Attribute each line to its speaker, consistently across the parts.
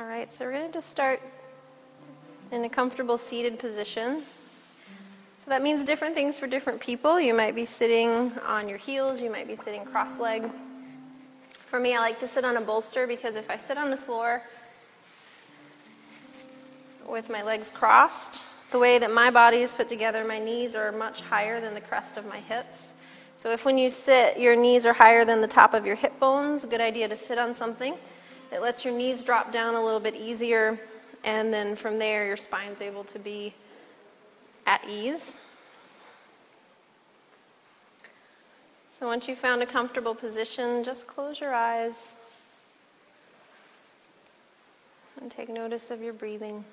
Speaker 1: All right, so we're going to just start in a comfortable seated position. So that means different things for different people. You might be sitting on your heels, you might be sitting cross legged. For me, I like to sit on a bolster because if I sit on the floor with my legs crossed, the way that my body is put together, my knees are much higher than the crest of my hips. So if when you sit, your knees are higher than the top of your hip bones, good idea to sit on something. It lets your knees drop down a little bit easier, and then from there, your spine's able to be at ease. So once you've found a comfortable position, just close your eyes and take notice of your breathing.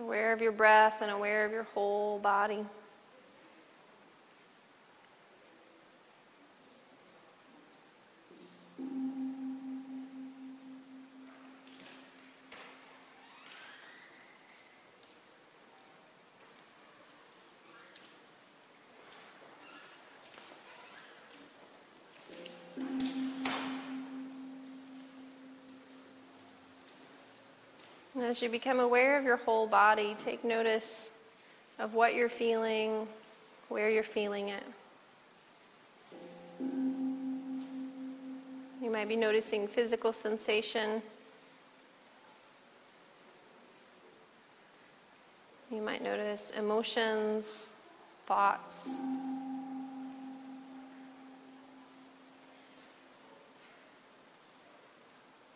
Speaker 1: Aware of your breath and aware of your whole body. As you become aware of your whole body, take notice of what you're feeling, where you're feeling it. You might be noticing physical sensation. You might notice emotions, thoughts.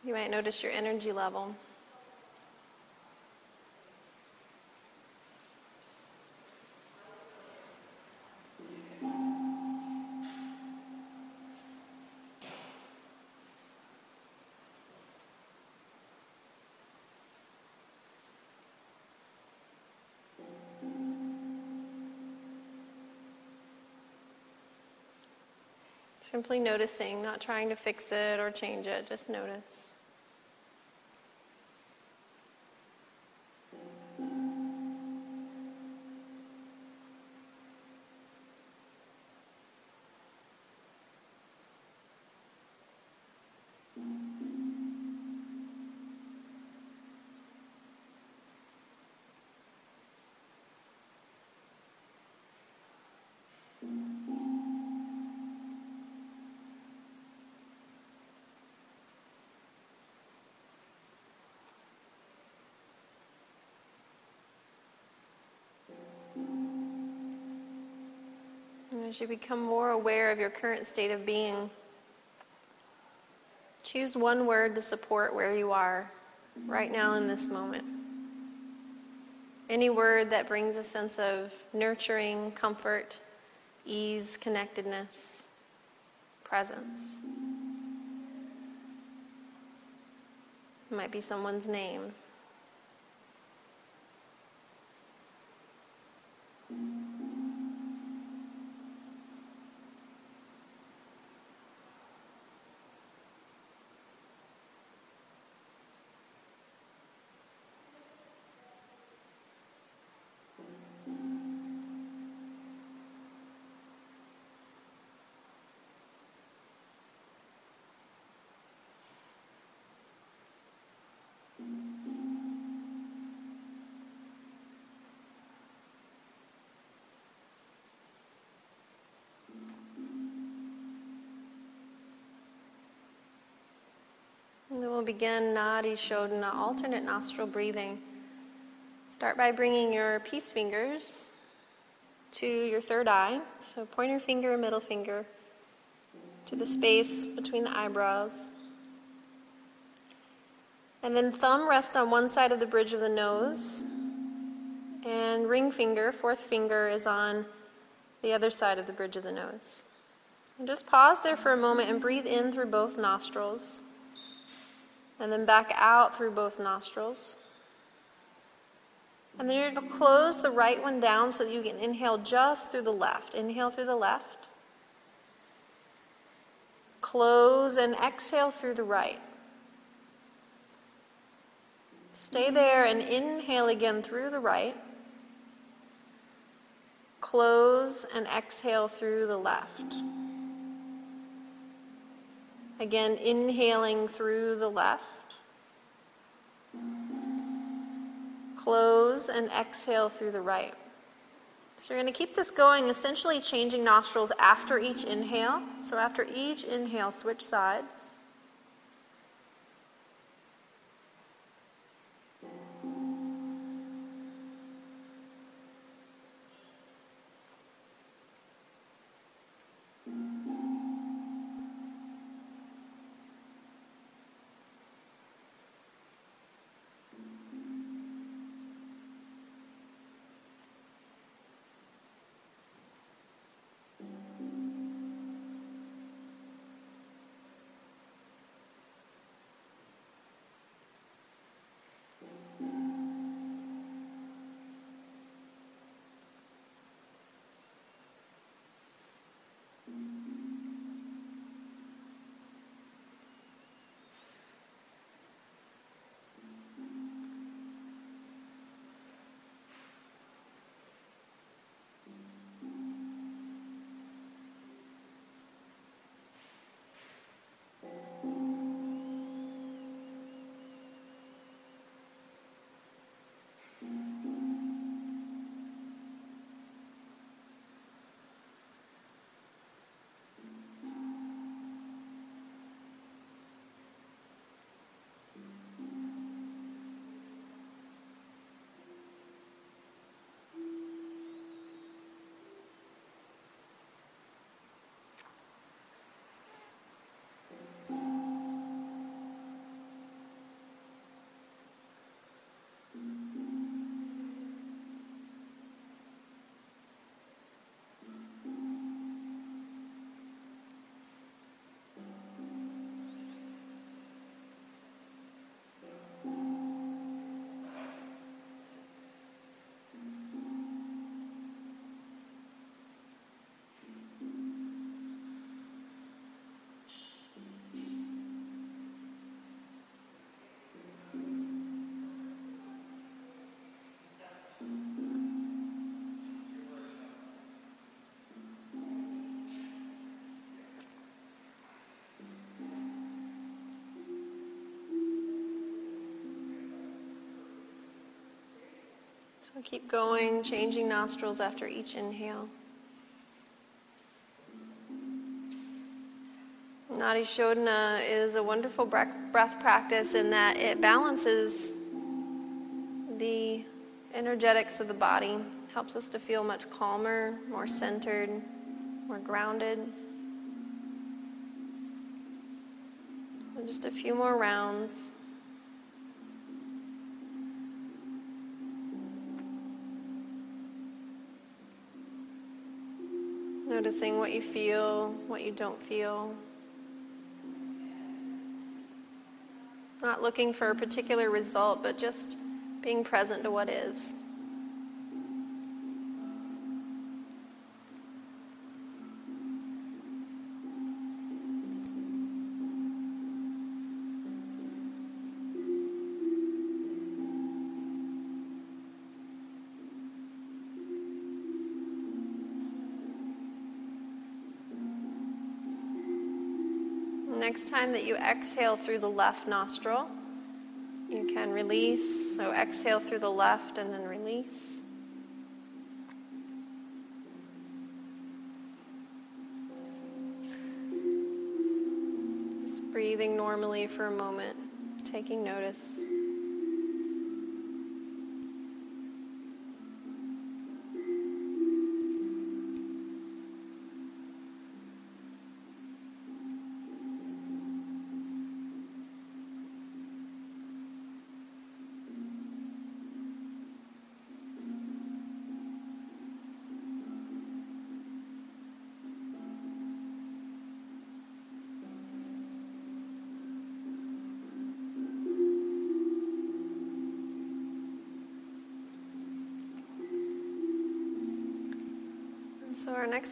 Speaker 1: You might notice your energy level. Simply noticing, not trying to fix it or change it, just notice. As you become more aware of your current state of being, choose one word to support where you are right now in this moment. Any word that brings a sense of nurturing, comfort, ease, connectedness, presence. It might be someone's name. Begin Nadi Shodhana, alternate nostril breathing. Start by bringing your peace fingers to your third eye. So pointer finger, middle finger to the space between the eyebrows. And then thumb rest on one side of the bridge of the nose. And ring finger, fourth finger, is on the other side of the bridge of the nose. And just pause there for a moment and breathe in through both nostrils. And then back out through both nostrils. And then you're going to close the right one down so that you can inhale just through the left. Inhale through the left. Close and exhale through the right. Stay there and inhale again through the right. Close and exhale through the left. Again, inhaling through the left. Close and exhale through the right. So you're going to keep this going, essentially changing nostrils after each inhale. So after each inhale, switch sides. So keep going, changing nostrils after each inhale. Nadi Shodhana is a wonderful breath practice in that it balances the energetics of the body, helps us to feel much calmer, more centered, more grounded. just a few more rounds. Noticing what you feel, what you don't feel. Not looking for a particular result, but just being present to what is. Next time that you exhale through the left nostril, you can release. So exhale through the left and then release. Just breathing normally for a moment, taking notice.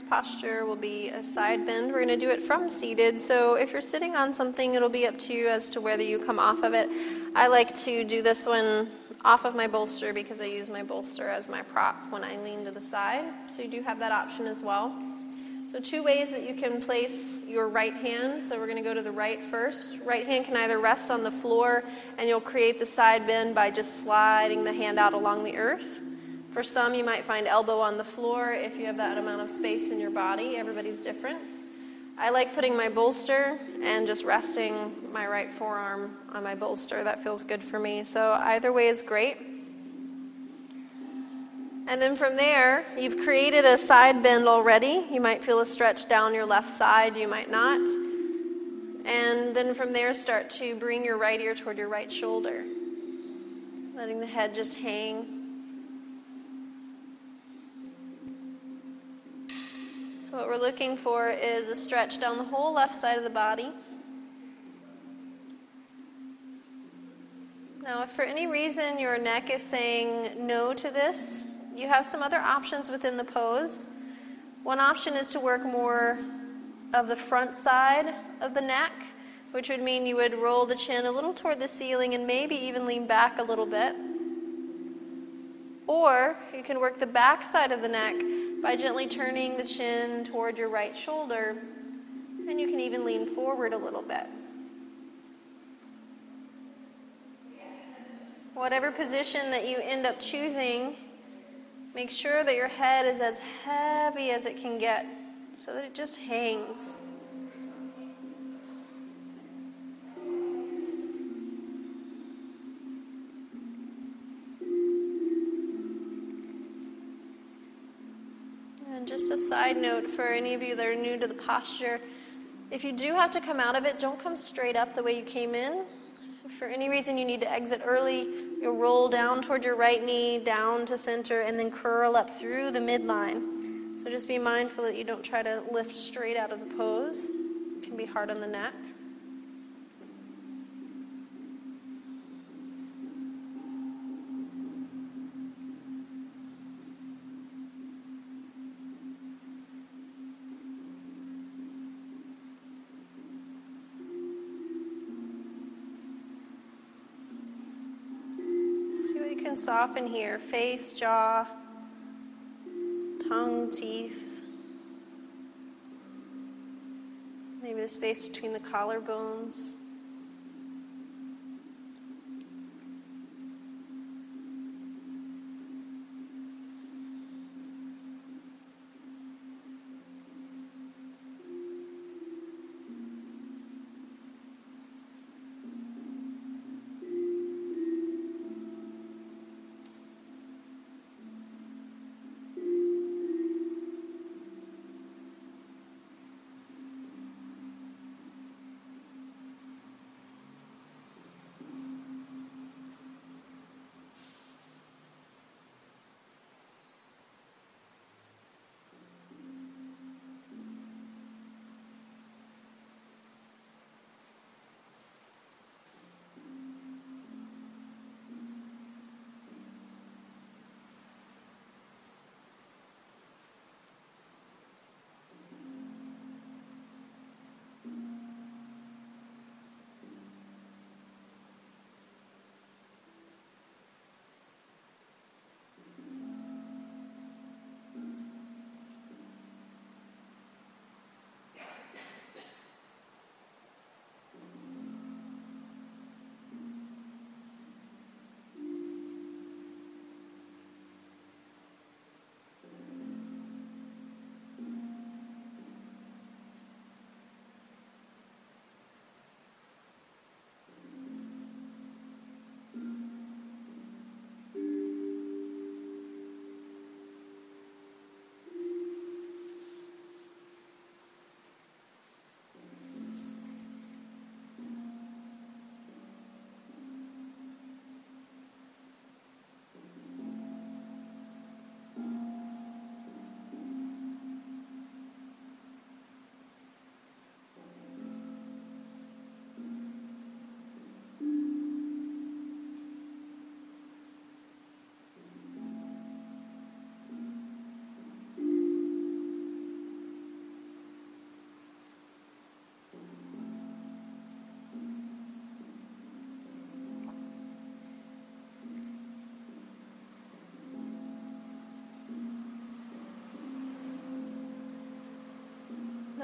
Speaker 1: Next posture will be a side bend. We're going to do it from seated. So, if you're sitting on something, it'll be up to you as to whether you come off of it. I like to do this one off of my bolster because I use my bolster as my prop when I lean to the side. So you do have that option as well. So, two ways that you can place your right hand. So, we're going to go to the right first. Right hand can either rest on the floor and you'll create the side bend by just sliding the hand out along the earth. For some, you might find elbow on the floor if you have that amount of space in your body. Everybody's different. I like putting my bolster and just resting my right forearm on my bolster. That feels good for me. So, either way is great. And then from there, you've created a side bend already. You might feel a stretch down your left side, you might not. And then from there, start to bring your right ear toward your right shoulder, letting the head just hang. So, what we're looking for is a stretch down the whole left side of the body. Now, if for any reason your neck is saying no to this, you have some other options within the pose. One option is to work more of the front side of the neck, which would mean you would roll the chin a little toward the ceiling and maybe even lean back a little bit. Or you can work the back side of the neck by gently turning the chin toward your right shoulder, and you can even lean forward a little bit. Whatever position that you end up choosing, Make sure that your head is as heavy as it can get so that it just hangs. Side note for any of you that are new to the posture if you do have to come out of it, don't come straight up the way you came in. If for any reason you need to exit early, You'll roll down toward your right knee, down to center, and then curl up through the midline. So just be mindful that you don't try to lift straight out of the pose. It can be hard on the neck. Can soften here face, jaw, tongue, teeth. Maybe the space between the collarbones.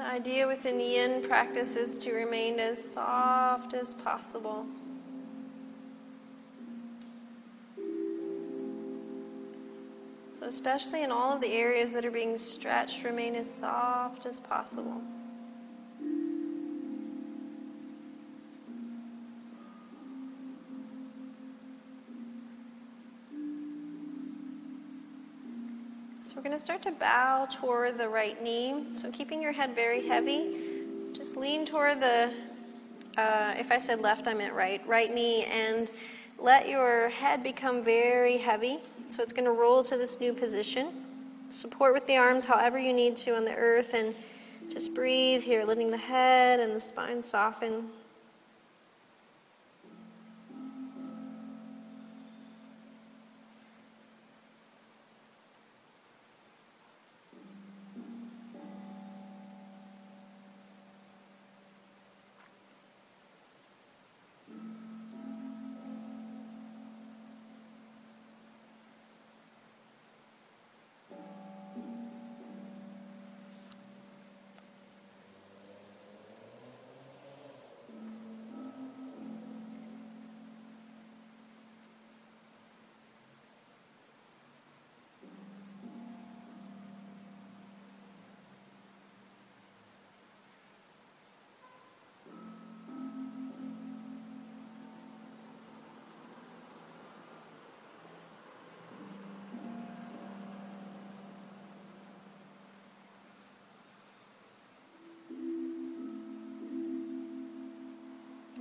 Speaker 1: Idea within yin practice is to remain as soft as possible. So, especially in all of the areas that are being stretched, remain as soft as possible. To start to bow toward the right knee. So keeping your head very heavy, just lean toward the, uh, if I said left, I meant right, right knee, and let your head become very heavy. So it's going to roll to this new position. Support with the arms however you need to on the earth, and just breathe here, letting the head and the spine soften.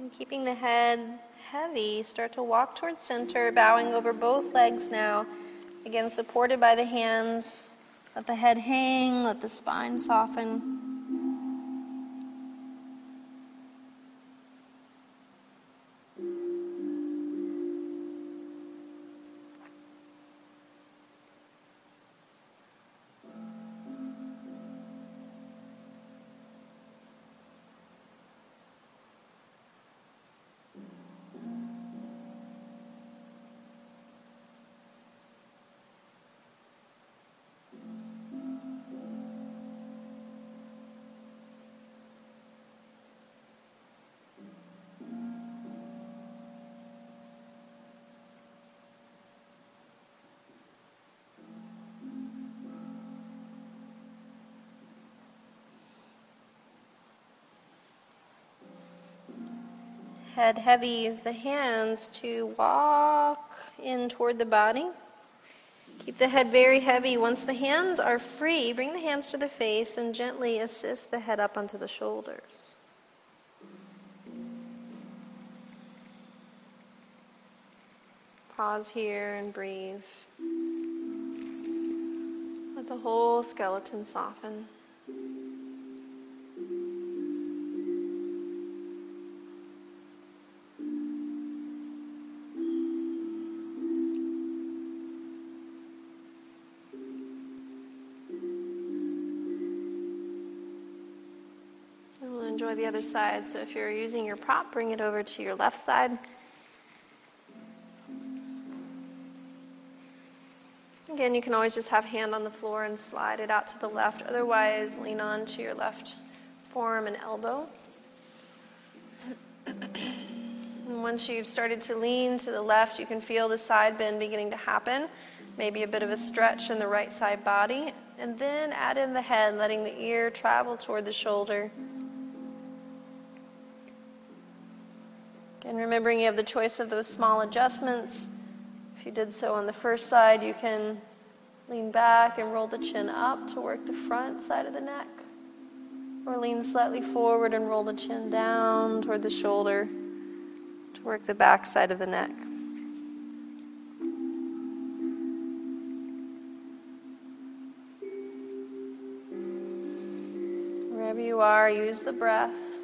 Speaker 1: And keeping the head heavy, start to walk towards center, bowing over both legs now. Again, supported by the hands. Let the head hang, let the spine soften. Head heavy, use the hands to walk in toward the body. Keep the head very heavy. Once the hands are free, bring the hands to the face and gently assist the head up onto the shoulders. Pause here and breathe. Let the whole skeleton soften. Other side. So if you're using your prop, bring it over to your left side. Again, you can always just have hand on the floor and slide it out to the left. Otherwise, lean on to your left forearm and elbow. and once you've started to lean to the left, you can feel the side bend beginning to happen. Maybe a bit of a stretch in the right side body. And then add in the head, letting the ear travel toward the shoulder. And remembering you have the choice of those small adjustments. If you did so on the first side, you can lean back and roll the chin up to work the front side of the neck. Or lean slightly forward and roll the chin down toward the shoulder to work the back side of the neck. Wherever you are, use the breath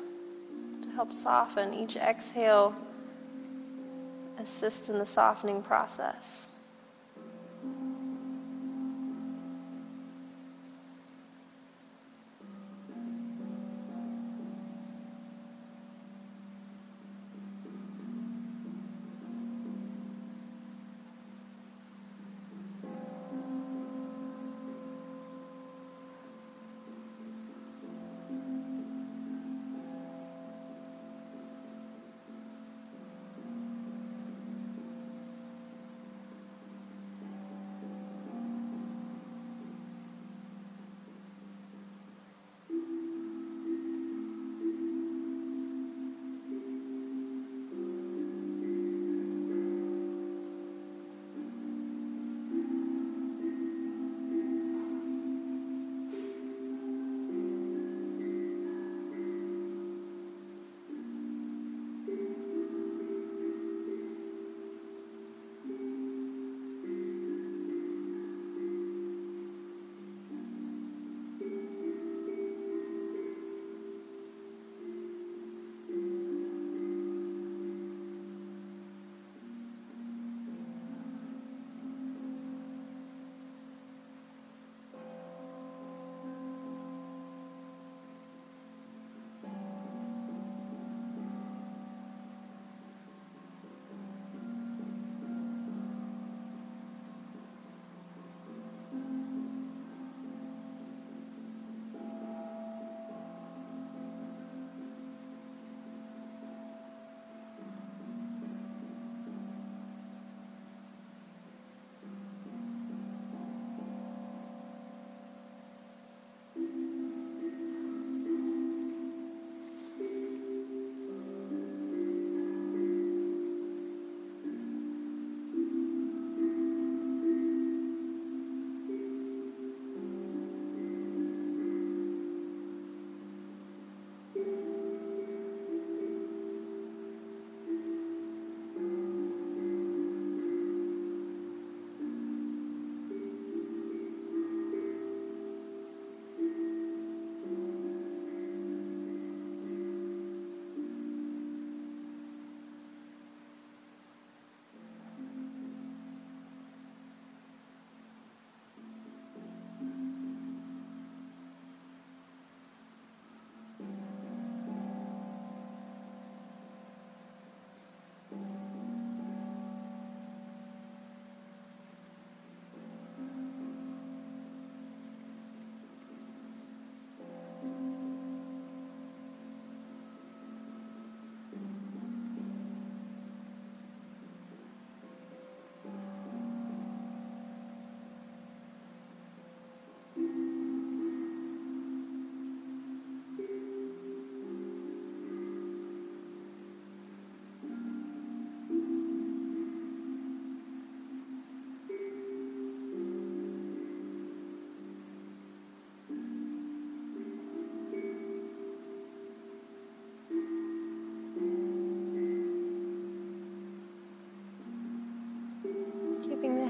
Speaker 1: help soften. Each exhale assists in the softening process.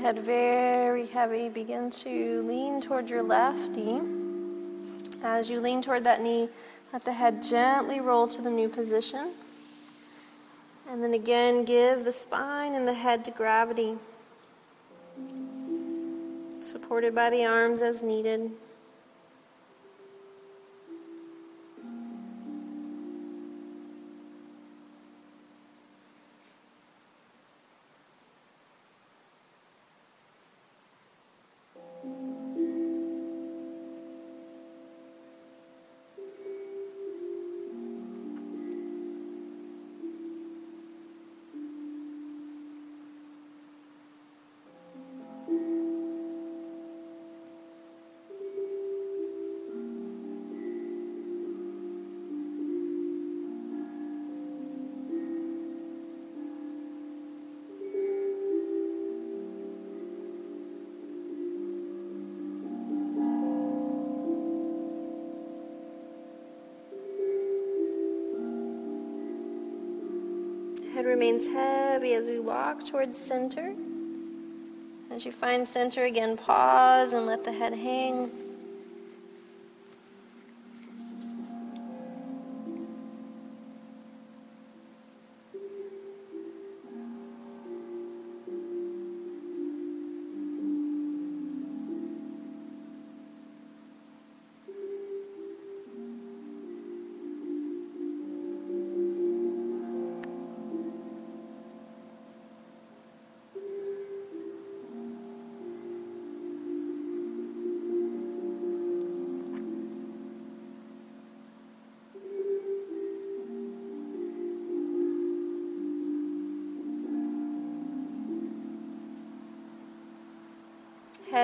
Speaker 1: Head very heavy, begin to lean toward your left knee. As you lean toward that knee, let the head gently roll to the new position. And then again, give the spine and the head to gravity, supported by the arms as needed. Remains heavy as we walk towards center. As you find center again, pause and let the head hang.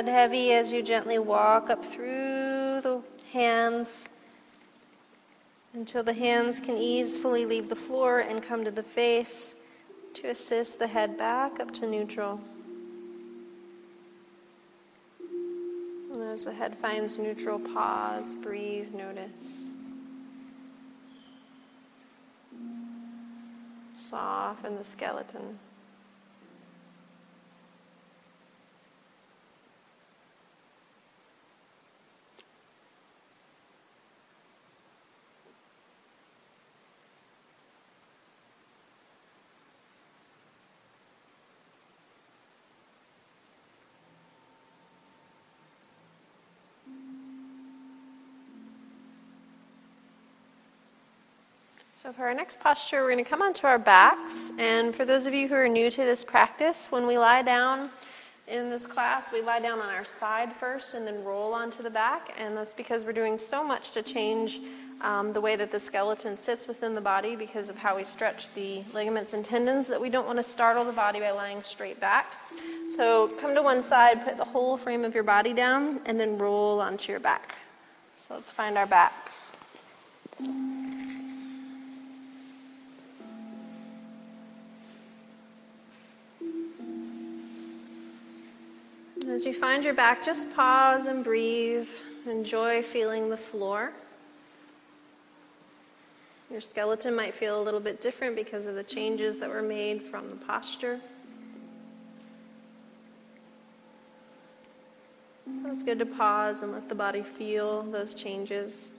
Speaker 1: Head heavy as you gently walk up through the hands until the hands can easily leave the floor and come to the face to assist the head back up to neutral. And as the head finds neutral, pause, breathe, notice. Soften the skeleton. So, for our next posture, we're going to come onto our backs. And for those of you who are new to this practice, when we lie down in this class, we lie down on our side first and then roll onto the back. And that's because we're doing so much to change um, the way that the skeleton sits within the body because of how we stretch the ligaments and tendons that we don't want to startle the body by lying straight back. So, come to one side, put the whole frame of your body down, and then roll onto your back. So, let's find our backs. As you find your back, just pause and breathe. Enjoy feeling the floor. Your skeleton might feel a little bit different because of the changes that were made from the posture. So it's good to pause and let the body feel those changes.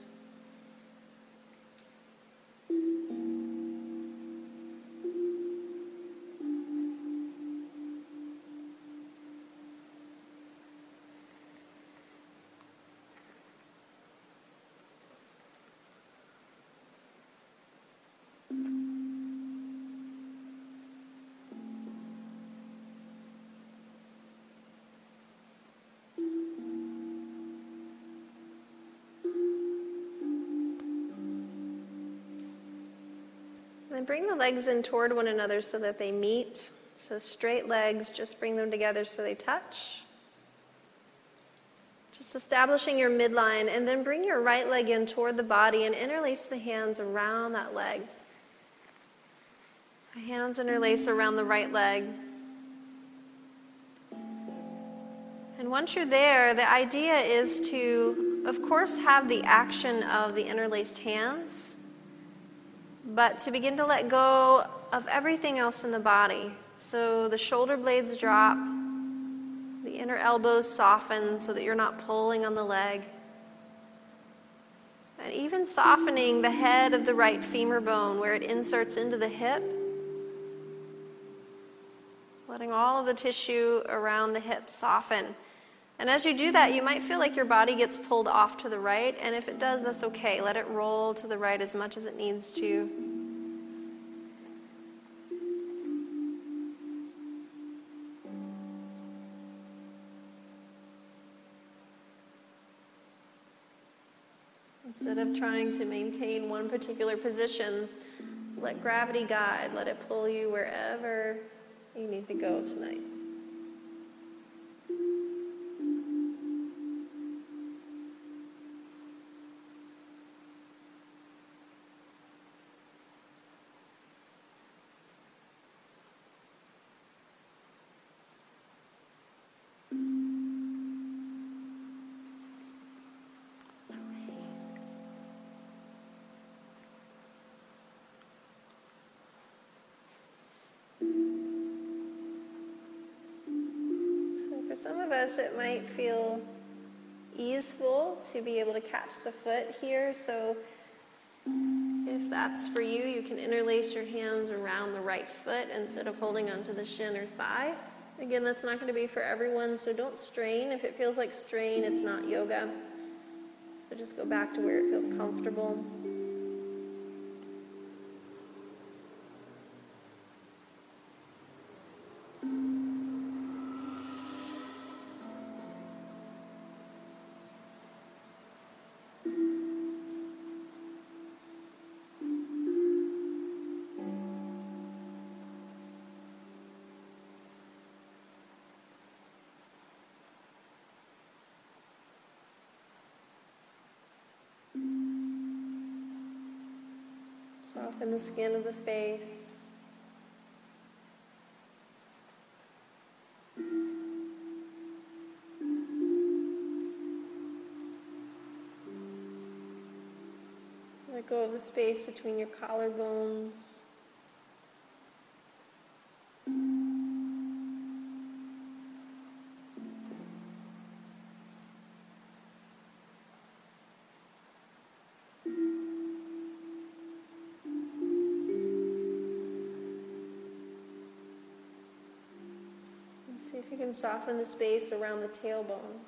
Speaker 1: And bring the legs in toward one another so that they meet. So straight legs, just bring them together so they touch. Just establishing your midline, and then bring your right leg in toward the body and interlace the hands around that leg. The hands interlace around the right leg. And once you're there, the idea is to, of course, have the action of the interlaced hands but to begin to let go of everything else in the body. So the shoulder blades drop, The inner elbows soften so that you're not pulling on the leg. And even softening the head of the right femur bone where it inserts into the hip. Letting all of the tissue around the hip soften. And as you do that, you might feel like your body gets pulled off to the right. And if it does, that's okay. Let it roll to the right as much as it needs to. Instead of trying to maintain one particular position, let gravity guide. Let it pull you wherever you need to go tonight. Us, it might feel easeful to be able to catch the foot here. So, if that's for you, you can interlace your hands around the right foot instead of holding onto the shin or thigh. Again, that's not going to be for everyone, so don't strain. If it feels like strain, it's not yoga. So just go back to where it feels comfortable. Soften the skin of the face. Let go of the space between your collarbones. Can soften the space around the tailbone.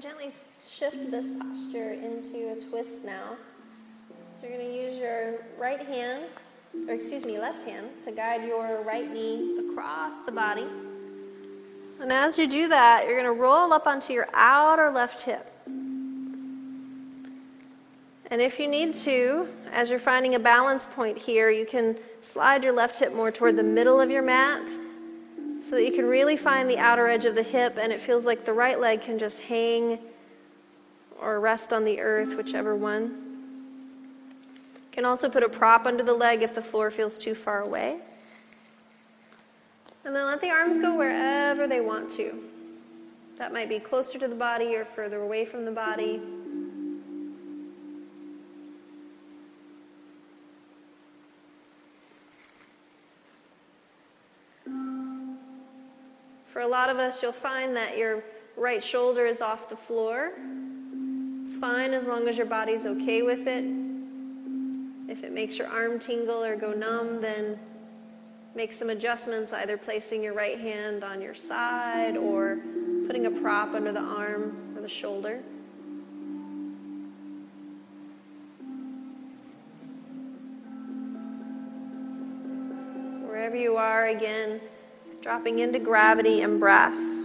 Speaker 1: To gently shift this posture into a twist now. So you're going to use your right hand, or excuse me, left hand, to guide your right knee across the body. And as you do that, you're going to roll up onto your outer left hip. And if you need to, as you're finding a balance point here, you can slide your left hip more toward the middle of your mat so that you can really find the outer edge of the hip and it feels like the right leg can just hang or rest on the earth, whichever one. You can also put a prop under the leg if the floor feels too far away. And then let the arms go wherever they want to. That might be closer to the body or further away from the body. For a lot of us, you'll find that your right shoulder is off the floor. It's fine as long as your body's okay with it. If it makes your arm tingle or go numb, then make some adjustments, either placing your right hand on your side or putting a prop under the arm or the shoulder. Wherever you are, again, dropping into gravity and breath.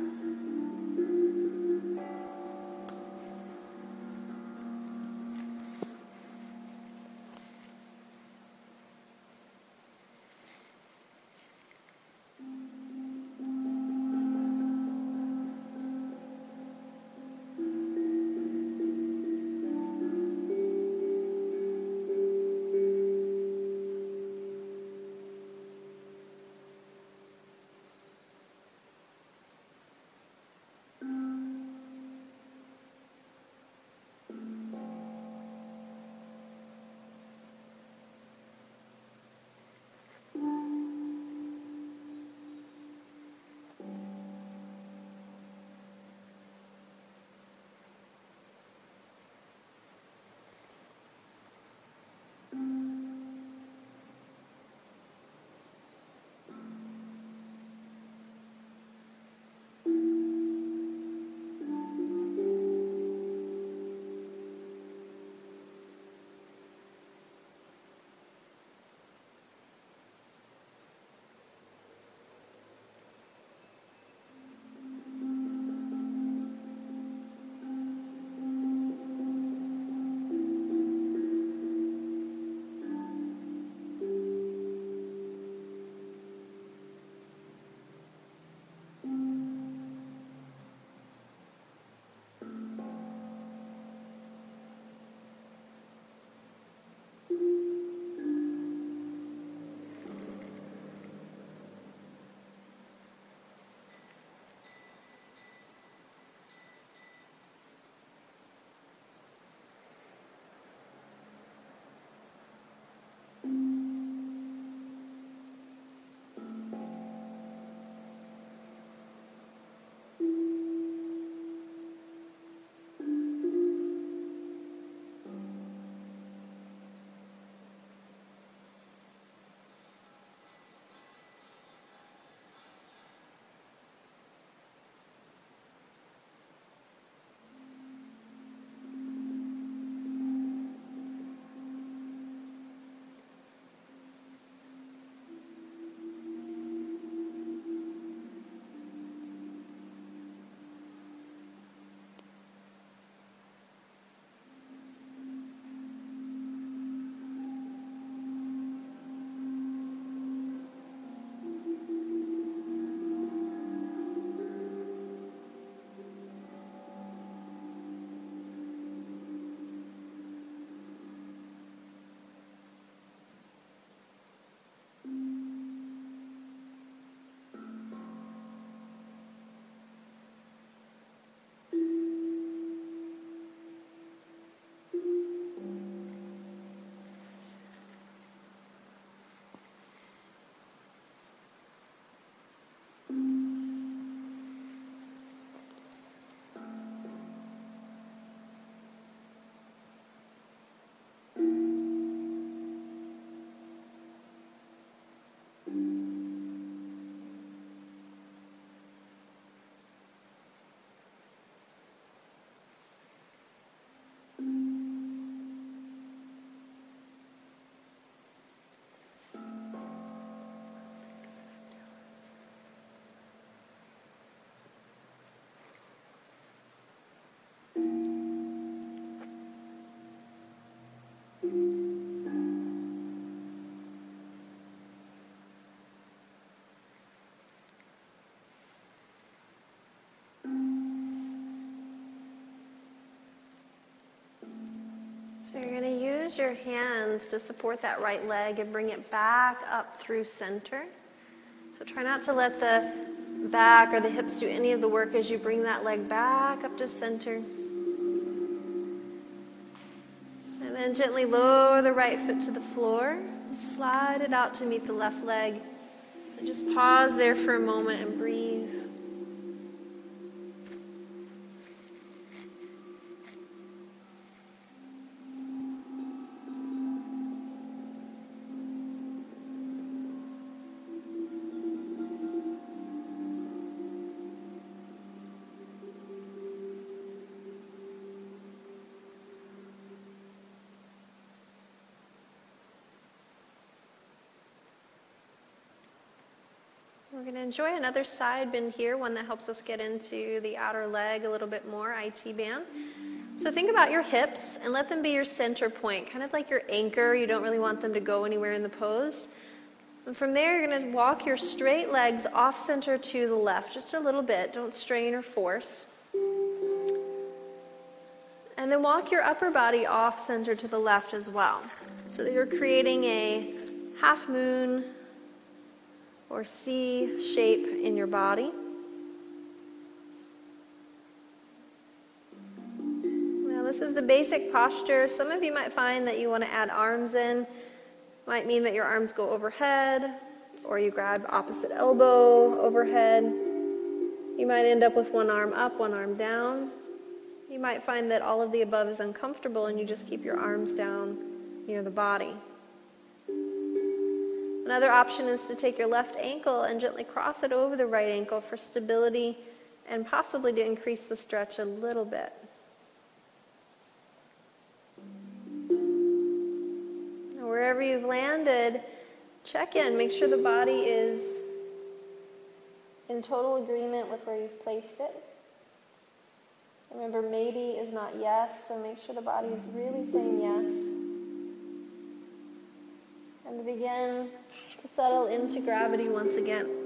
Speaker 1: Use your hands to support that right leg and bring it back up through center. So try not to let the back or the hips do any of the work as you bring that leg back up to center. And then gently lower the right foot to the floor and slide it out to meet the left leg. And just pause there for a moment and breathe. Enjoy another side bend here, one that helps us get into the outer leg a little bit more, IT band. So think about your hips and let them be your center point, kind of like your anchor. You don't really want them to go anywhere in the pose. And from there, you're going to walk your straight legs off center to the left, just a little bit. Don't strain or force. And then walk your upper body off center to the left as well. So that you're creating a half moon or C shape in your body. Now, this is the basic posture. Some of you might find that you want to add arms in. Might mean that your arms go overhead, or you grab opposite elbow overhead. You might end up with one arm up, one arm down. You might find that all of the above is uncomfortable and you just keep your arms down near the body. Another option is to take your left ankle and gently cross it over the right ankle for stability and possibly to increase the stretch a little bit. wherever you've landed, check in. Make sure the body is in total agreement with where you've placed it. Remember, maybe is not yes, so make sure the body is really saying yes and begin to settle into gravity once again.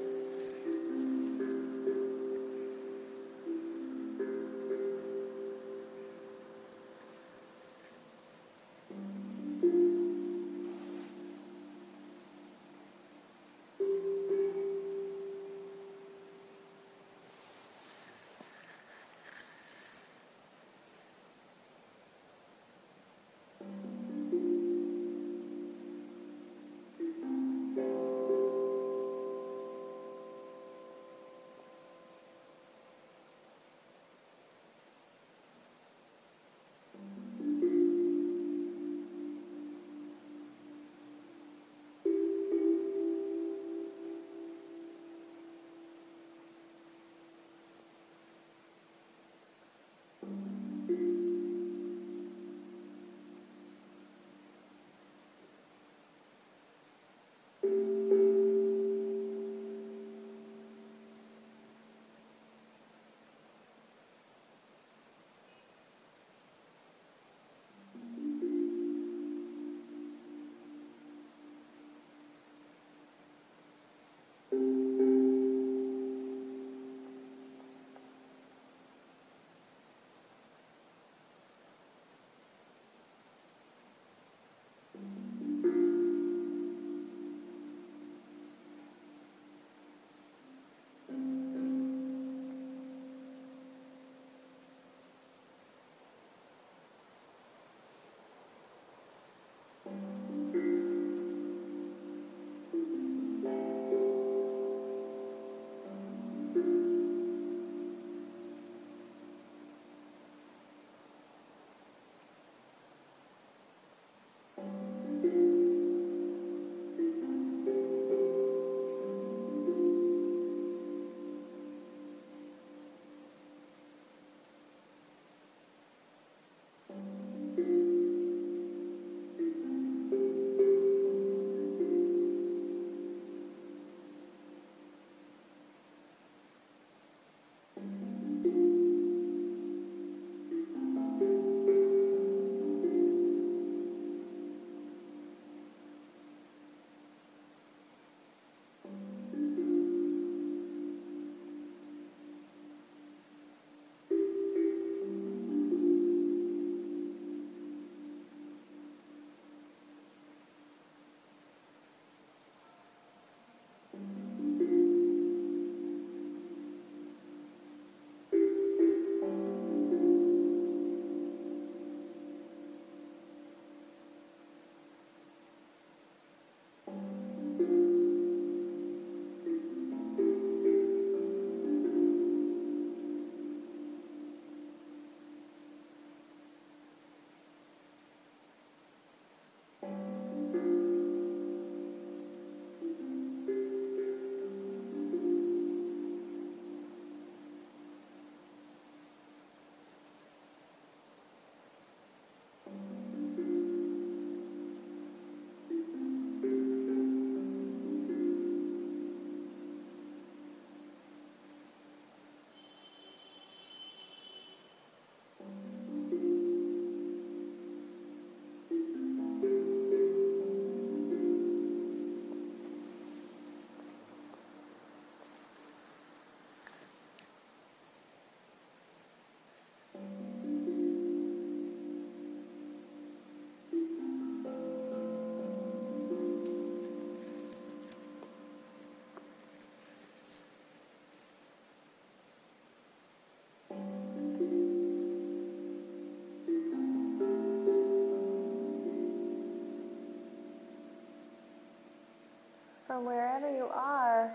Speaker 1: From wherever you are,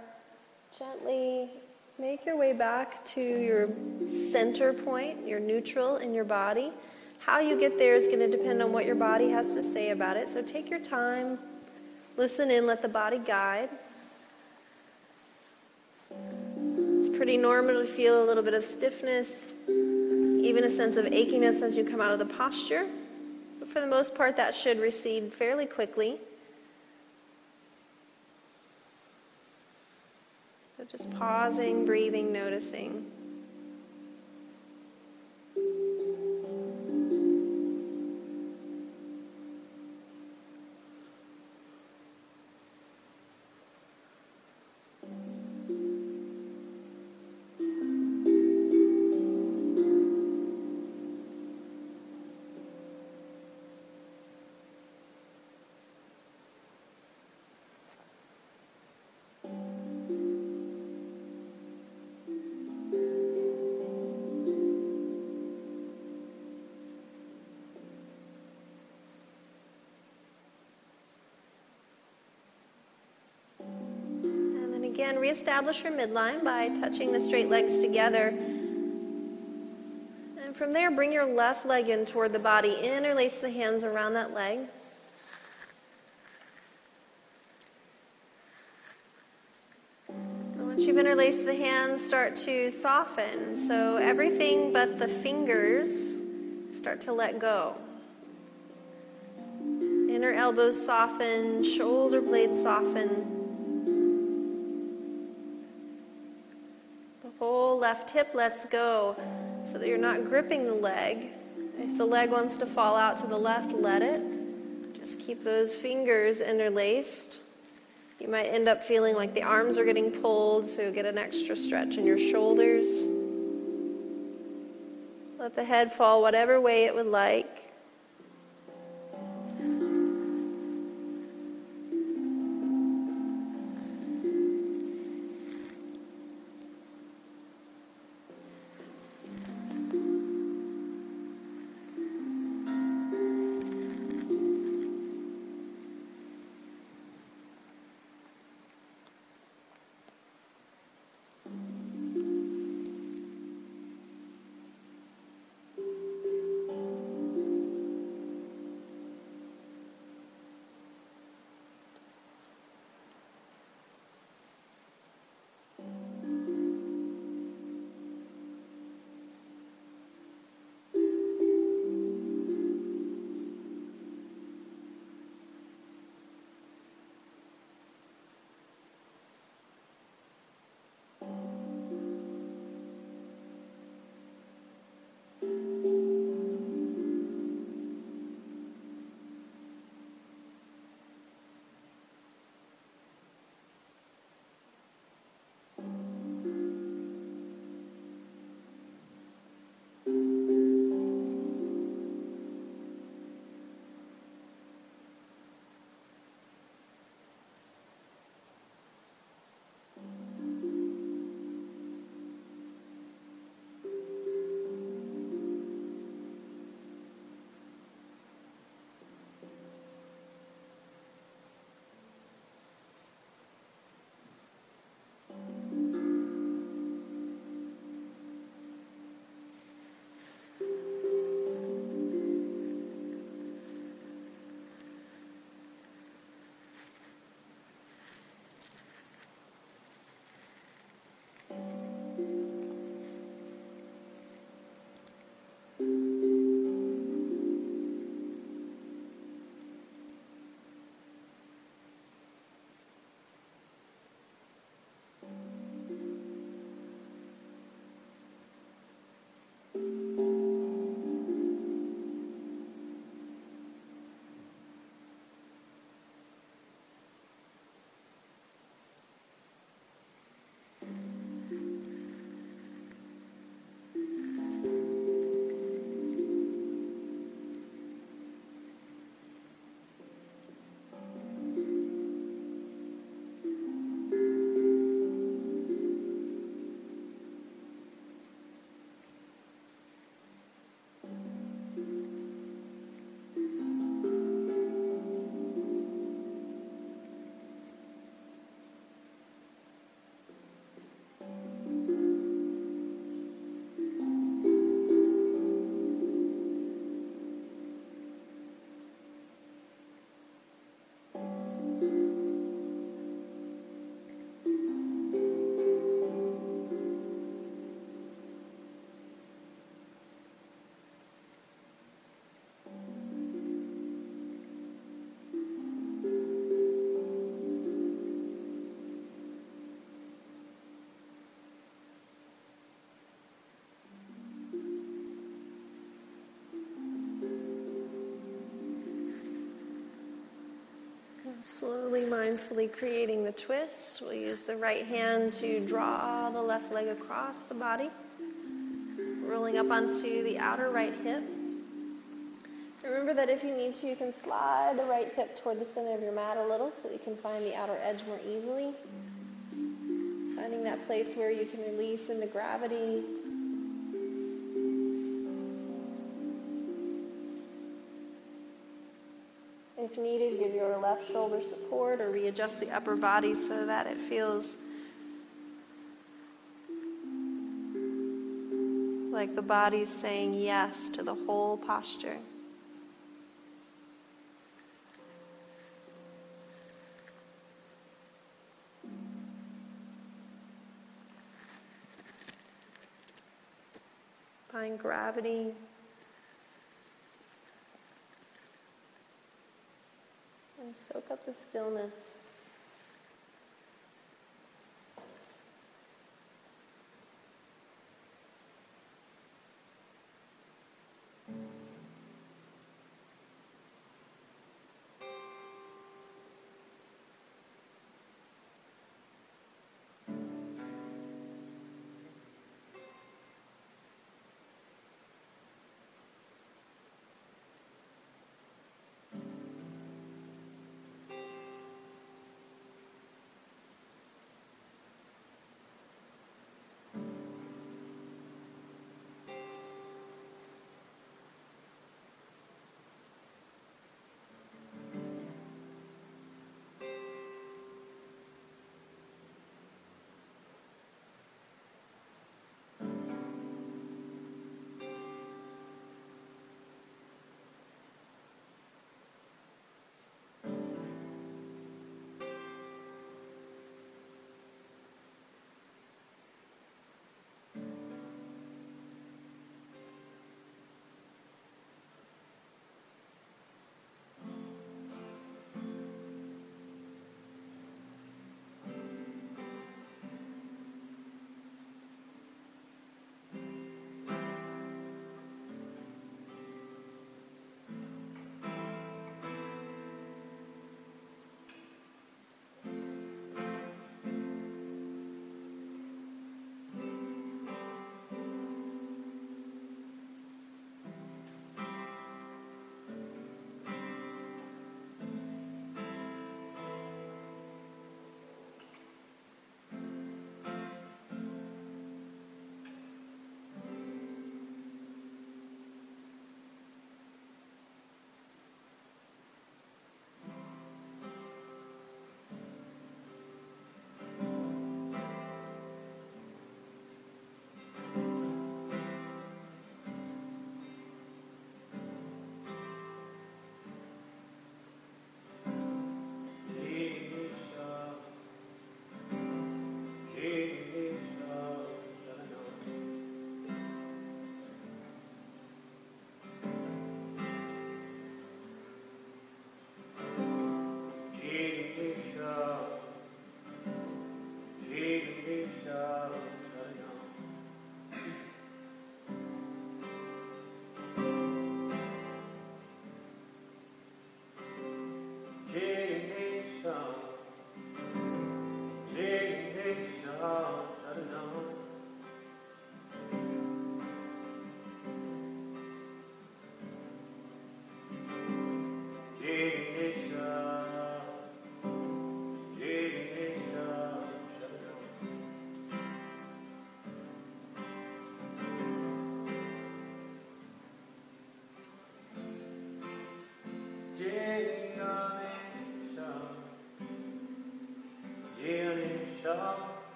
Speaker 1: gently make your way back to your center point, your neutral in your body. How you get there is going to depend on what your body has to say about it. So take your time, listen in, let the body guide. It's pretty normal to feel a little bit of stiffness, even a sense of achiness as you come out of the posture. But for the most part, that should recede fairly quickly. Just pausing, breathing, noticing. Again, reestablish your midline by touching the straight legs together. And from there, bring your left leg in toward the body. Interlace the hands around that leg. And once you've interlaced the hands, start to soften. So everything but the fingers start to let go. Inner elbows soften, shoulder blades soften. Left hip lets go so that you're not gripping the leg. If the leg wants to fall out to the left, let it. Just keep those fingers interlaced. You might end up feeling like the arms are getting pulled, so get an extra stretch in your shoulders. Let the head fall whatever way it would like.
Speaker 2: Slowly, mindfully creating the twist. We'll use the right hand to draw the left leg across the body, rolling up onto the outer right hip. Remember that if you need to, you can slide the right hip toward the center of your mat a little so that you can find the outer edge more easily. Finding that place where you can release into gravity. If needed, give your left shoulder support or readjust the upper body so that it feels like the body's saying yes to the whole posture. Find gravity. Soak up the stillness.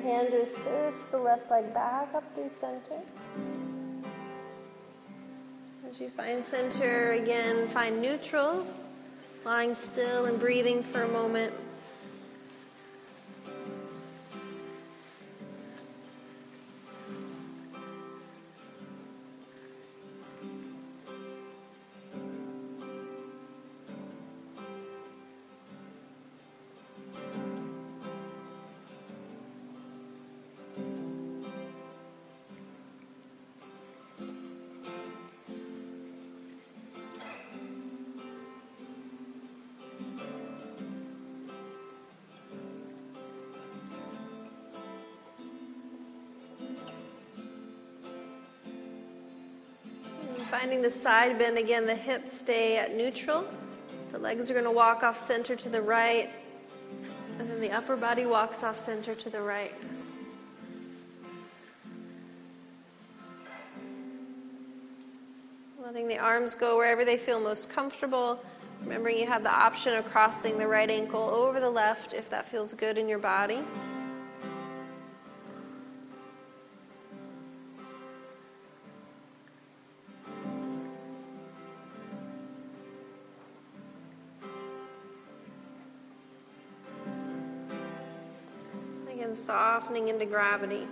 Speaker 1: Hand to assist the left leg back up through center. As you find center, again, find neutral, lying still and breathing for a moment. Finding the side bend again, the hips stay at neutral. The legs are going to walk off center to the right, and then the upper body walks off center to the right. Letting the arms go wherever they feel most comfortable. Remembering you have the option of crossing the right ankle over the left if that feels good in your body. Softening into gravity.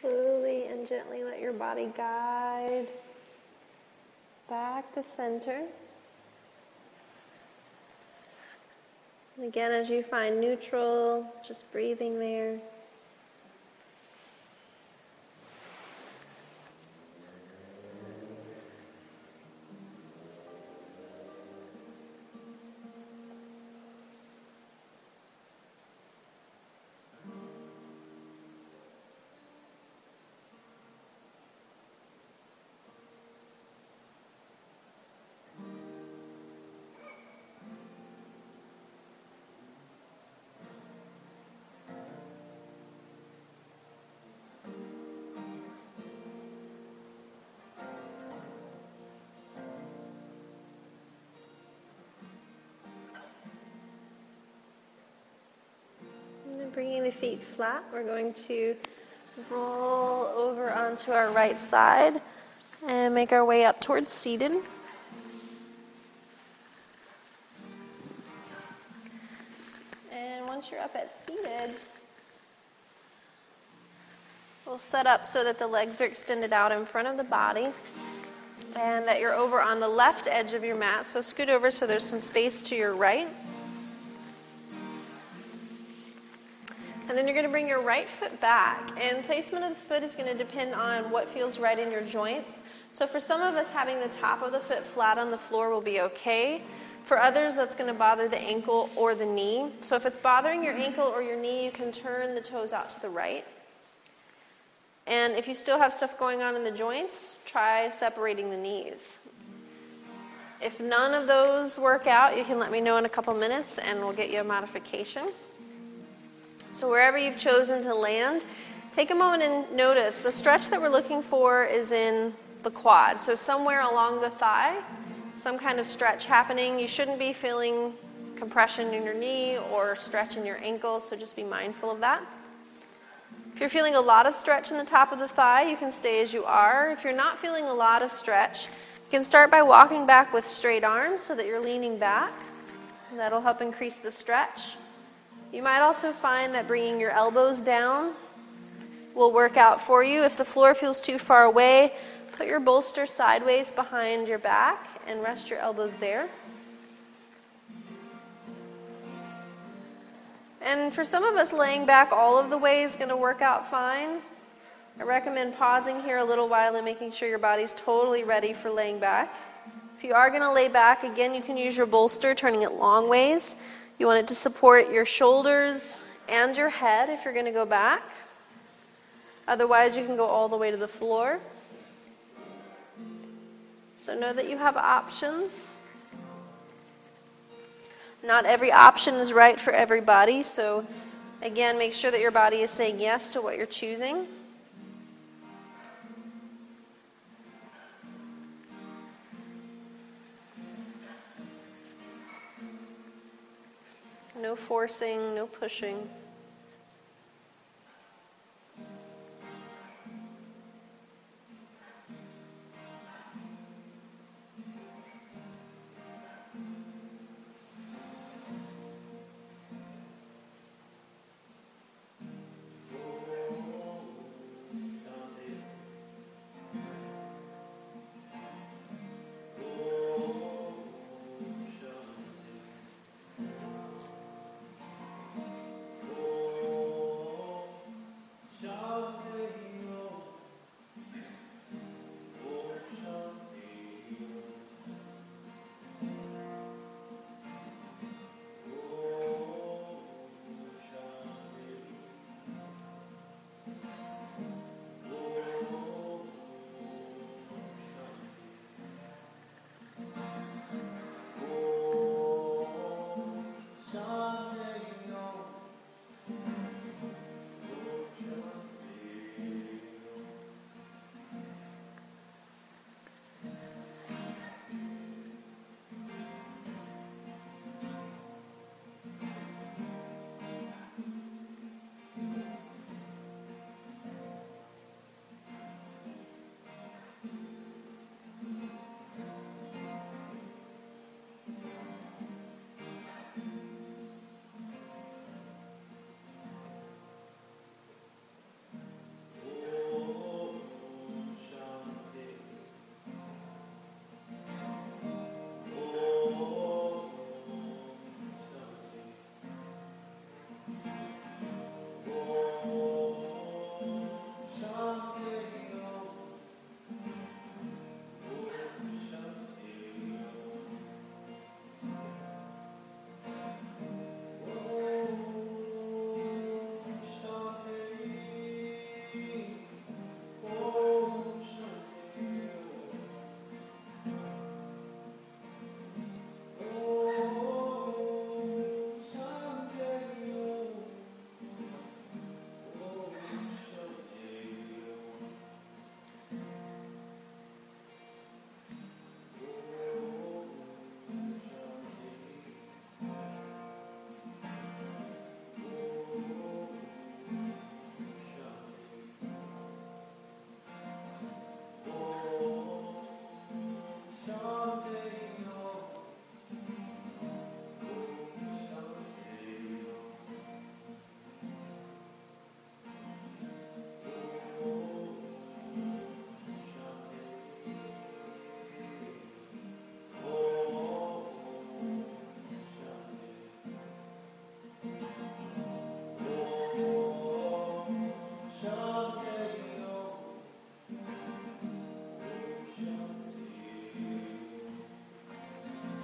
Speaker 1: Slowly and gently let your body guide back to center. And again, as you find neutral, just breathing there. The feet flat, we're going to roll over onto our right side and make our way up towards seated. And once you're up at seated, we'll set up so that the legs are extended out in front of the body and that you're over on the left edge of your mat. So scoot over so there's some space to your right. And then you're going to bring your right foot back. And placement of the foot is going to depend on what feels right in your joints. So for some of us, having the top of the foot flat on the floor will be okay. For others, that's going to bother the ankle or the knee. So if it's bothering your ankle or your knee, you can turn the toes out to the right. And if you still have stuff going on in the joints, try separating the knees. If none of those work out, you can let me know in a couple minutes and we'll get you a modification. So, wherever you've chosen to land, take a moment and notice the stretch that we're looking for is in the quad. So, somewhere along the thigh, some kind of stretch happening. You shouldn't be feeling compression in your knee or stretch in your ankle, so just be mindful of that. If you're feeling a lot of stretch in the top of the thigh, you can stay as you are. If you're not feeling a lot of stretch, you can start by walking back with straight arms so that you're leaning back. That'll help increase the stretch. You might also find that bringing your elbows down will work out for you. If the floor feels too far away, put your bolster sideways behind your back and rest your elbows there. And for some of us, laying back all of the way is going to work out fine. I recommend pausing here a little while and making sure your body's totally ready for laying back. If you are going to lay back, again, you can use your bolster, turning it long ways. You want it to support your shoulders and your head if you're going to go back. Otherwise, you can go all the way to the floor. So know that you have options. Not every option is right for everybody. So, again, make sure that your body is saying yes to what you're choosing. No forcing, no pushing.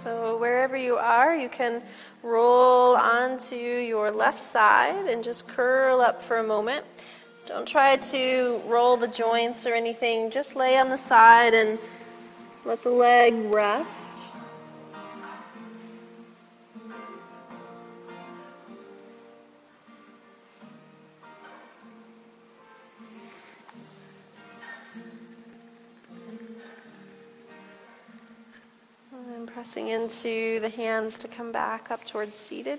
Speaker 1: So, wherever you are, you can roll onto your left side and just curl up for a moment. Don't try to roll the joints or anything, just lay on the side and let the leg rest. Pressing into the hands to come back up towards seated.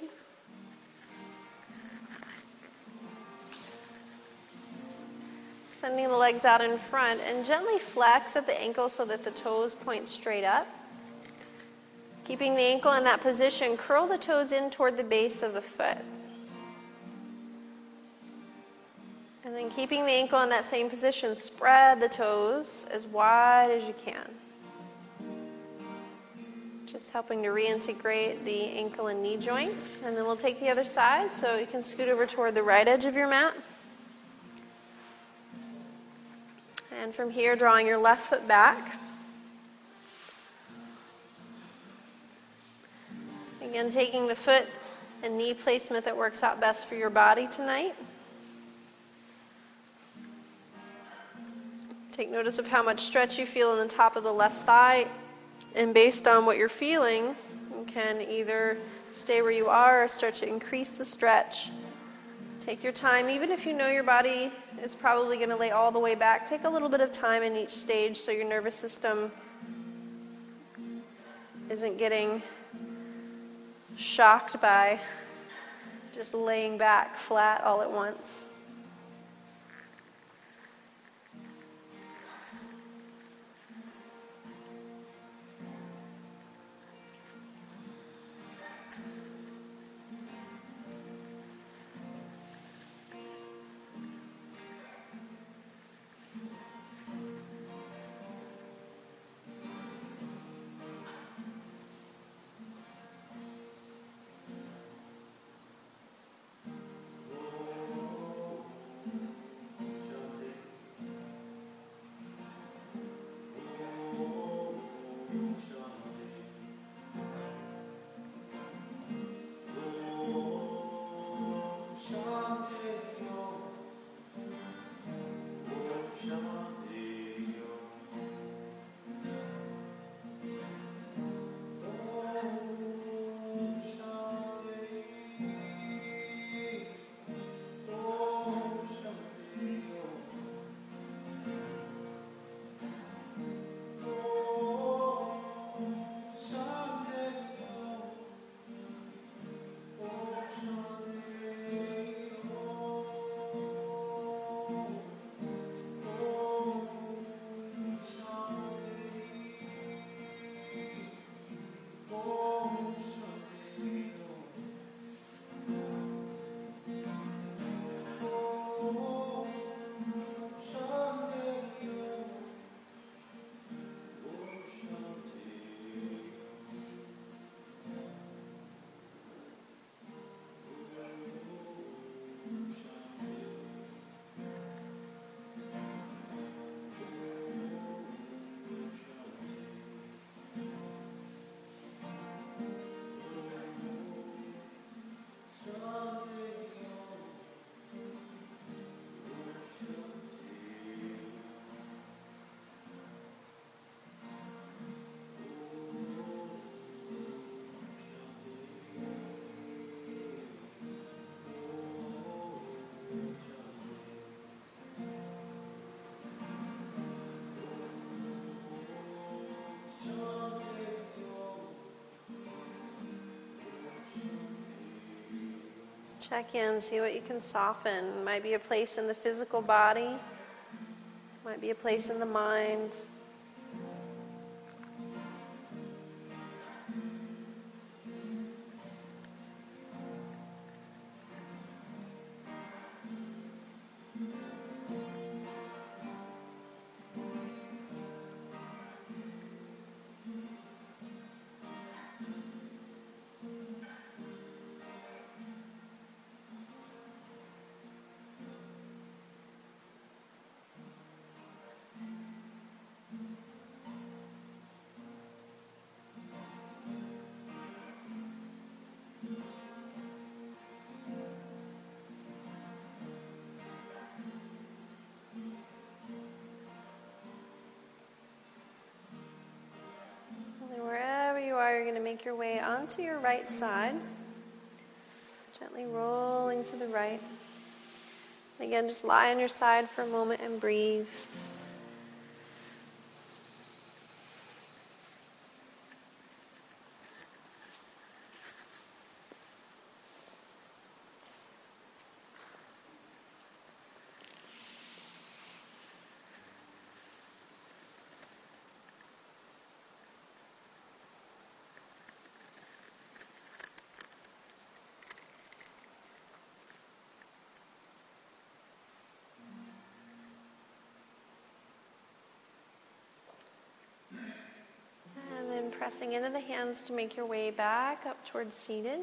Speaker 1: Extending the legs out in front and gently flex at the ankle so that the toes point straight up. Keeping the ankle in that position, curl the toes in toward the base of the foot. And then keeping the ankle in that same position, spread the toes as wide as you can. Helping to reintegrate the ankle and knee joint. And then we'll take the other side so you can scoot over toward the right edge of your mat. And from here, drawing your left foot back. Again, taking the foot and knee placement that works out best for your body tonight. Take notice of how much stretch you feel in the top of the left thigh and based on what you're feeling, you can either stay where you are or start to increase the stretch. Take your time, even if you know your body is probably going to lay all the way back, take a little bit of time in each stage so your nervous system isn't getting shocked by just laying back flat all at once. Check in, see what you can soften. Might be a place in the physical body, might be a place in the mind. You're going to make your way onto your right side, gently rolling to the right. Again, just lie on your side for a moment and breathe. Pressing into the hands to make your way back up towards seated.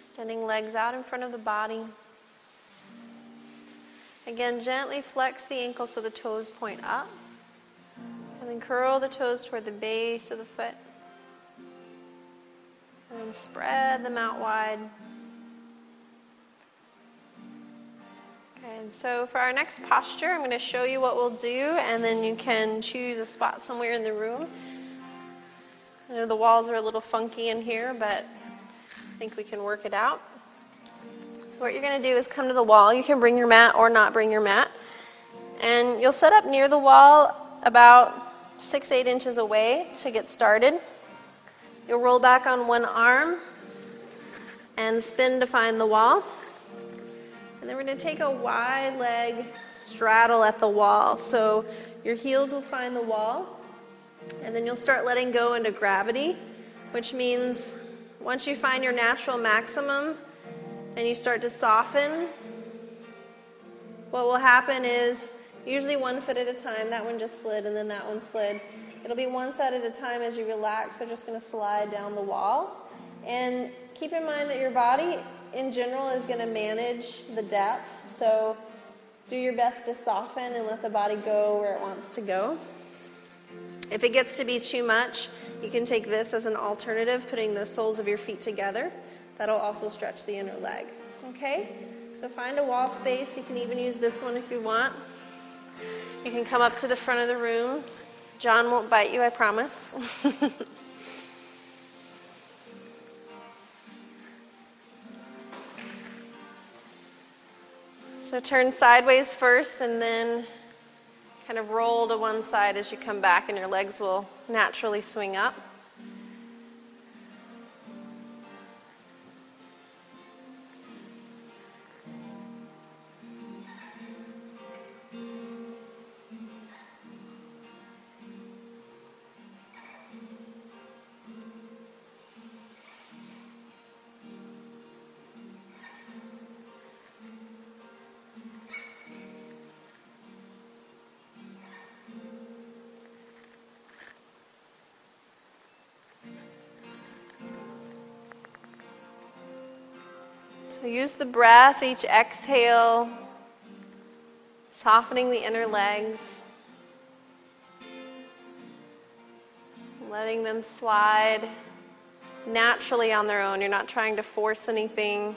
Speaker 1: Extending legs out in front of the body. Again, gently flex the ankle so the toes point up. And then curl the toes toward the base of the foot. And then spread them out wide. Okay, and so for our next posture, I'm going to show you what we'll do, and then you can choose a spot somewhere in the room I know the walls are a little funky in here, but I think we can work it out. So what you're going to do is come to the wall. You can bring your mat or not bring your mat. And you'll set up near the wall about six, eight inches away to get started. You'll roll back on one arm and spin to find the wall. And then we're going to take a wide leg straddle at the wall. So your heels will find the wall and then you'll start letting go into gravity, which means once you find your natural maximum and you start to soften, what will happen is usually one foot at a time. That one just slid, and then that one slid. It'll be one side at a time as you relax. They're just going to slide down the wall. And keep in mind that your body in general is going to manage the depth. So do your best to soften and let the body go where it wants to go. If it gets to be too much, you can take this as an alternative, putting the soles of your feet together. That'll also stretch the inner leg. Okay? So find a wall space. You can even use this one if you want. You can come up to the front of the room. John won't bite you, I promise. so turn sideways first and then kind of roll to one side as you come back, and your legs will naturally swing up. Use the breath, each exhale, softening the inner legs, letting them slide naturally on their own. You're not trying to force anything.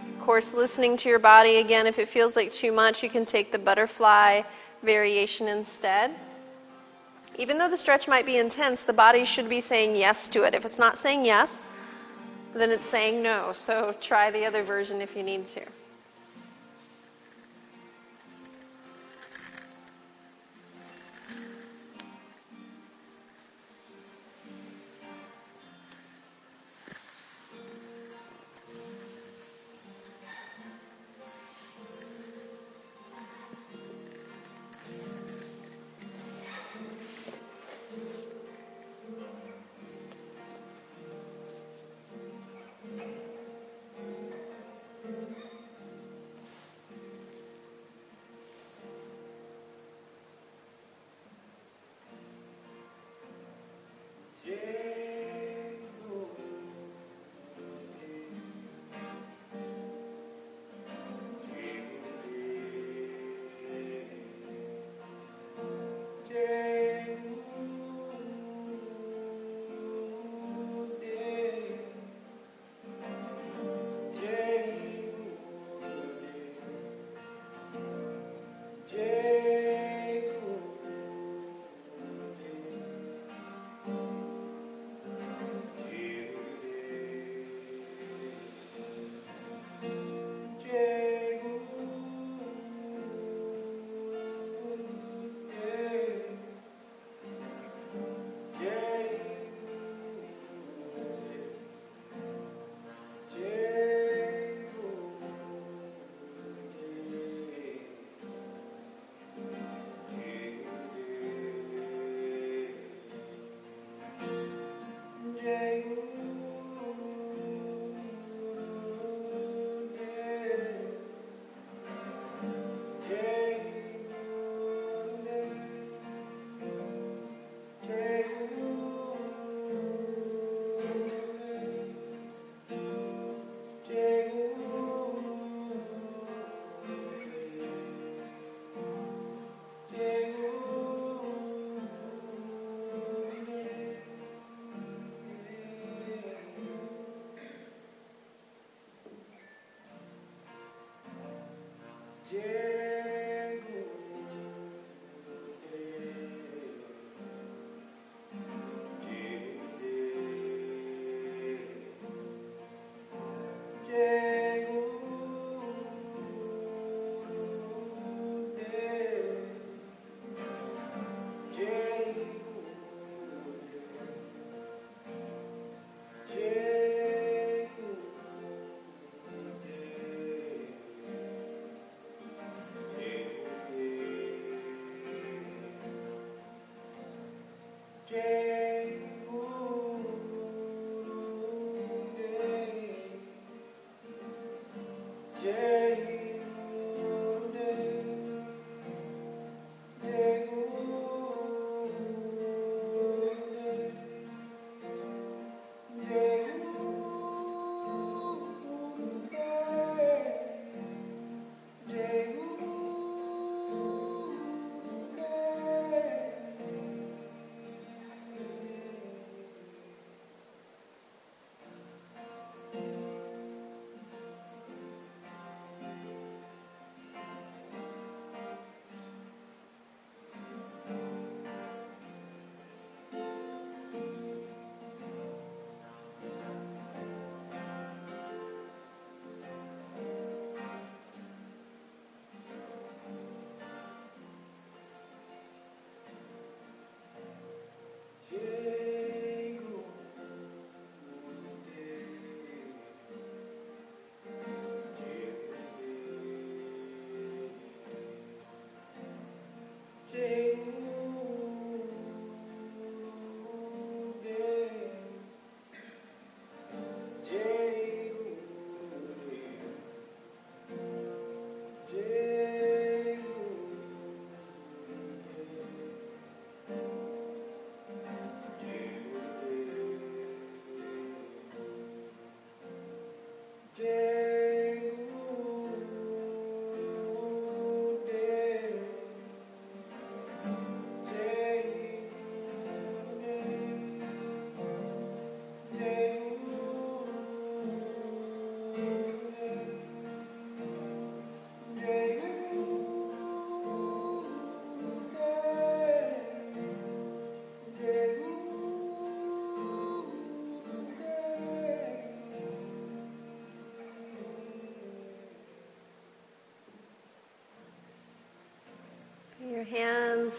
Speaker 1: Of course, listening to your body again, if it feels like too much, you can take the butterfly variation instead. Even though the stretch might be intense, the body should be saying yes to it. If it's not saying yes, then it's saying no. So try the other version if you need to.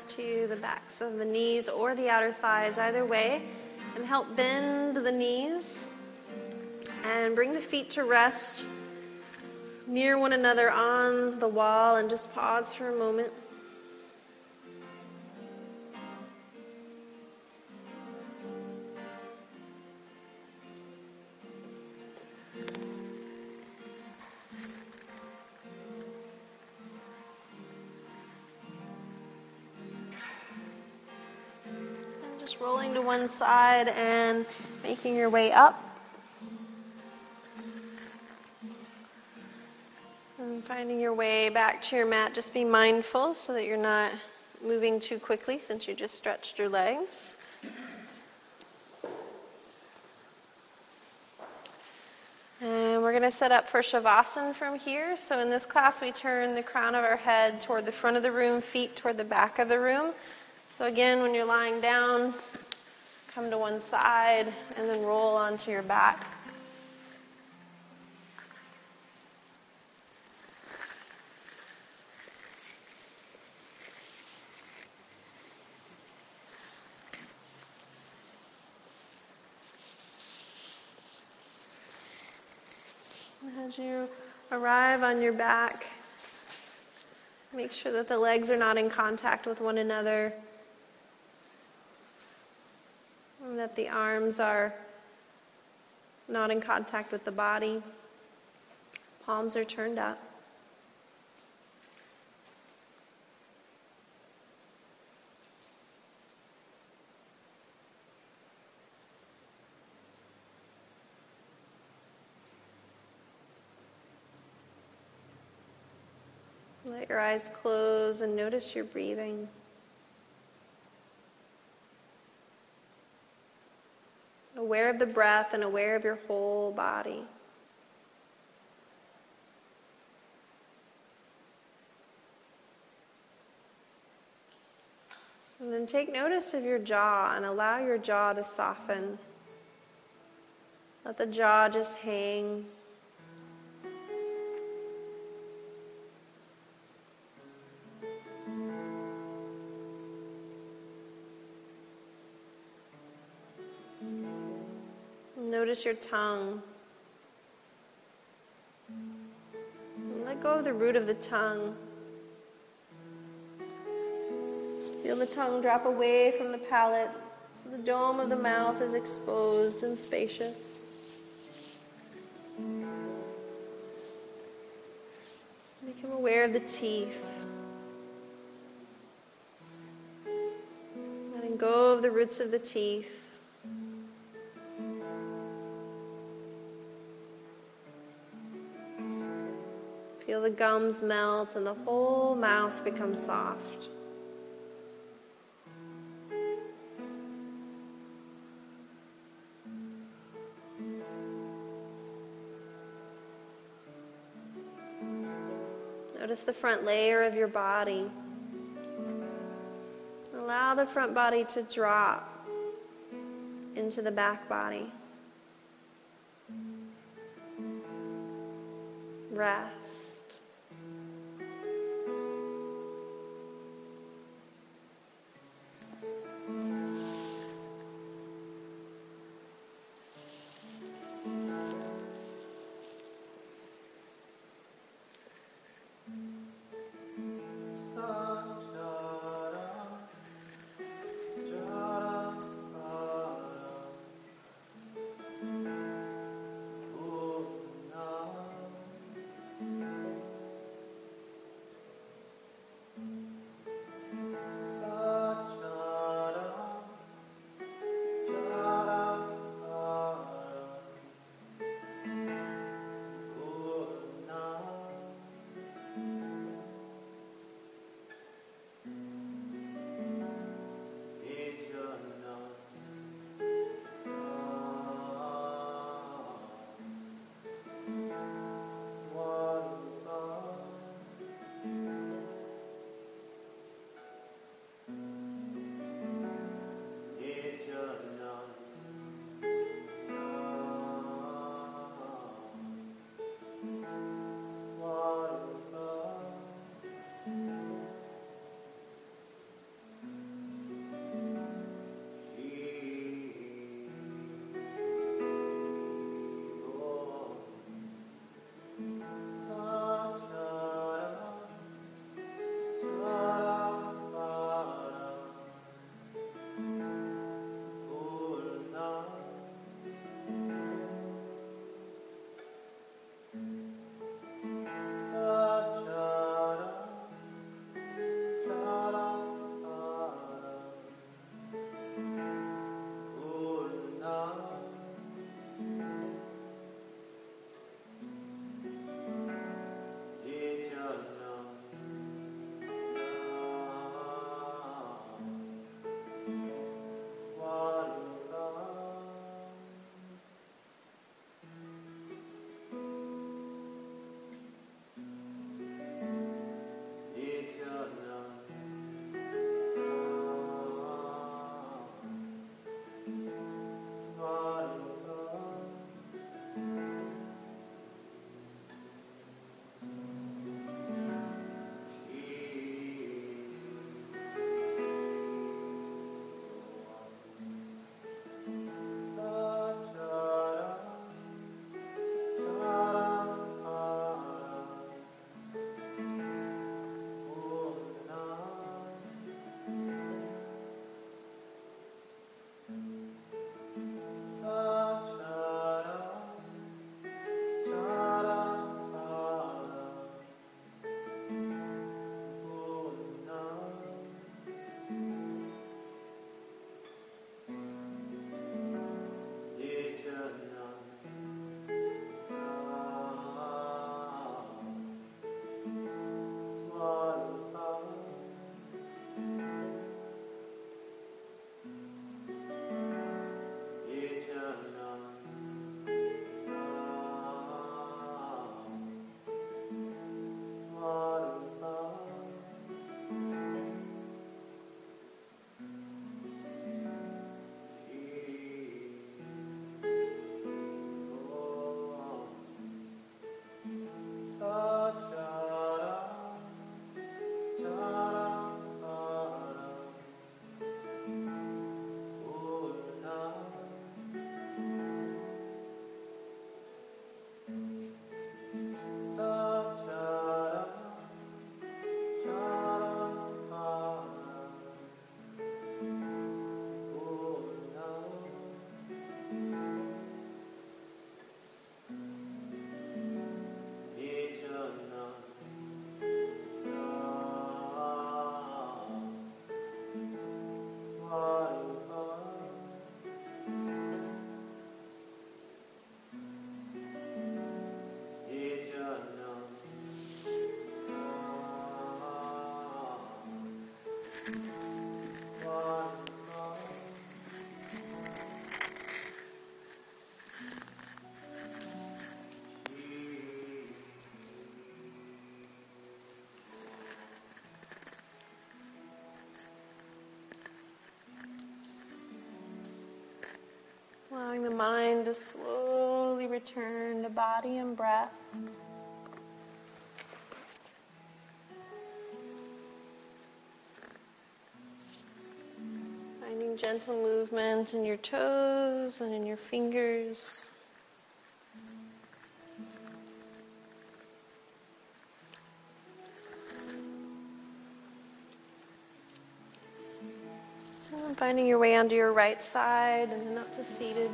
Speaker 1: To the backs of the knees or the outer thighs, either way, and help bend the knees and bring the feet to rest near one another on the wall and just pause for a moment. One side and making your way up. And finding your way back to your mat, just be mindful so that you're not moving too quickly since you just stretched your legs. And we're going to set up for Shavasana from here. So in this class, we turn the crown of our head toward the front of the room, feet toward the back of the room. So again, when you're lying down, come to one side and then roll onto your back. As you arrive on your back, make sure that the legs are not in contact with one another. And that the arms are not in contact with the body. Palms are turned up. Let your eyes close and notice your breathing. Aware of the breath and aware of your whole body. And then take notice of your jaw and allow your jaw to soften. Let the jaw just hang. Notice your tongue. let go of the root of the tongue. Feel the tongue drop away from the palate so the dome of the mouth is exposed and spacious. Become aware of the teeth. Letting go of the roots of the teeth. Feel the gums melt and the whole mouth become soft. Notice the front layer of your body. Allow the front body to drop into the back body. Rest. Allowing the mind to slowly return to body and breath. Finding gentle movement in your toes and in your fingers. Finding your way onto your right side and then up to seated.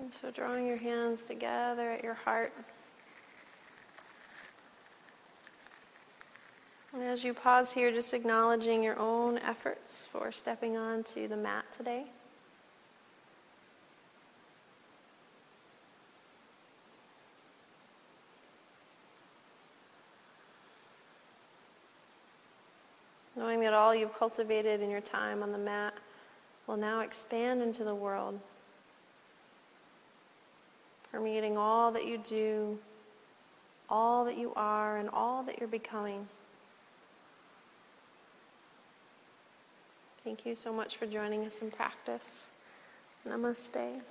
Speaker 1: And so drawing your hands together at your heart. And as you pause here, just acknowledging your own efforts for stepping onto the mat today. Knowing that all you've cultivated in your time on the mat will now expand into the world permeating all that you do, all that you are, and all that you're becoming. Thank you so much for joining us in practice. Namaste.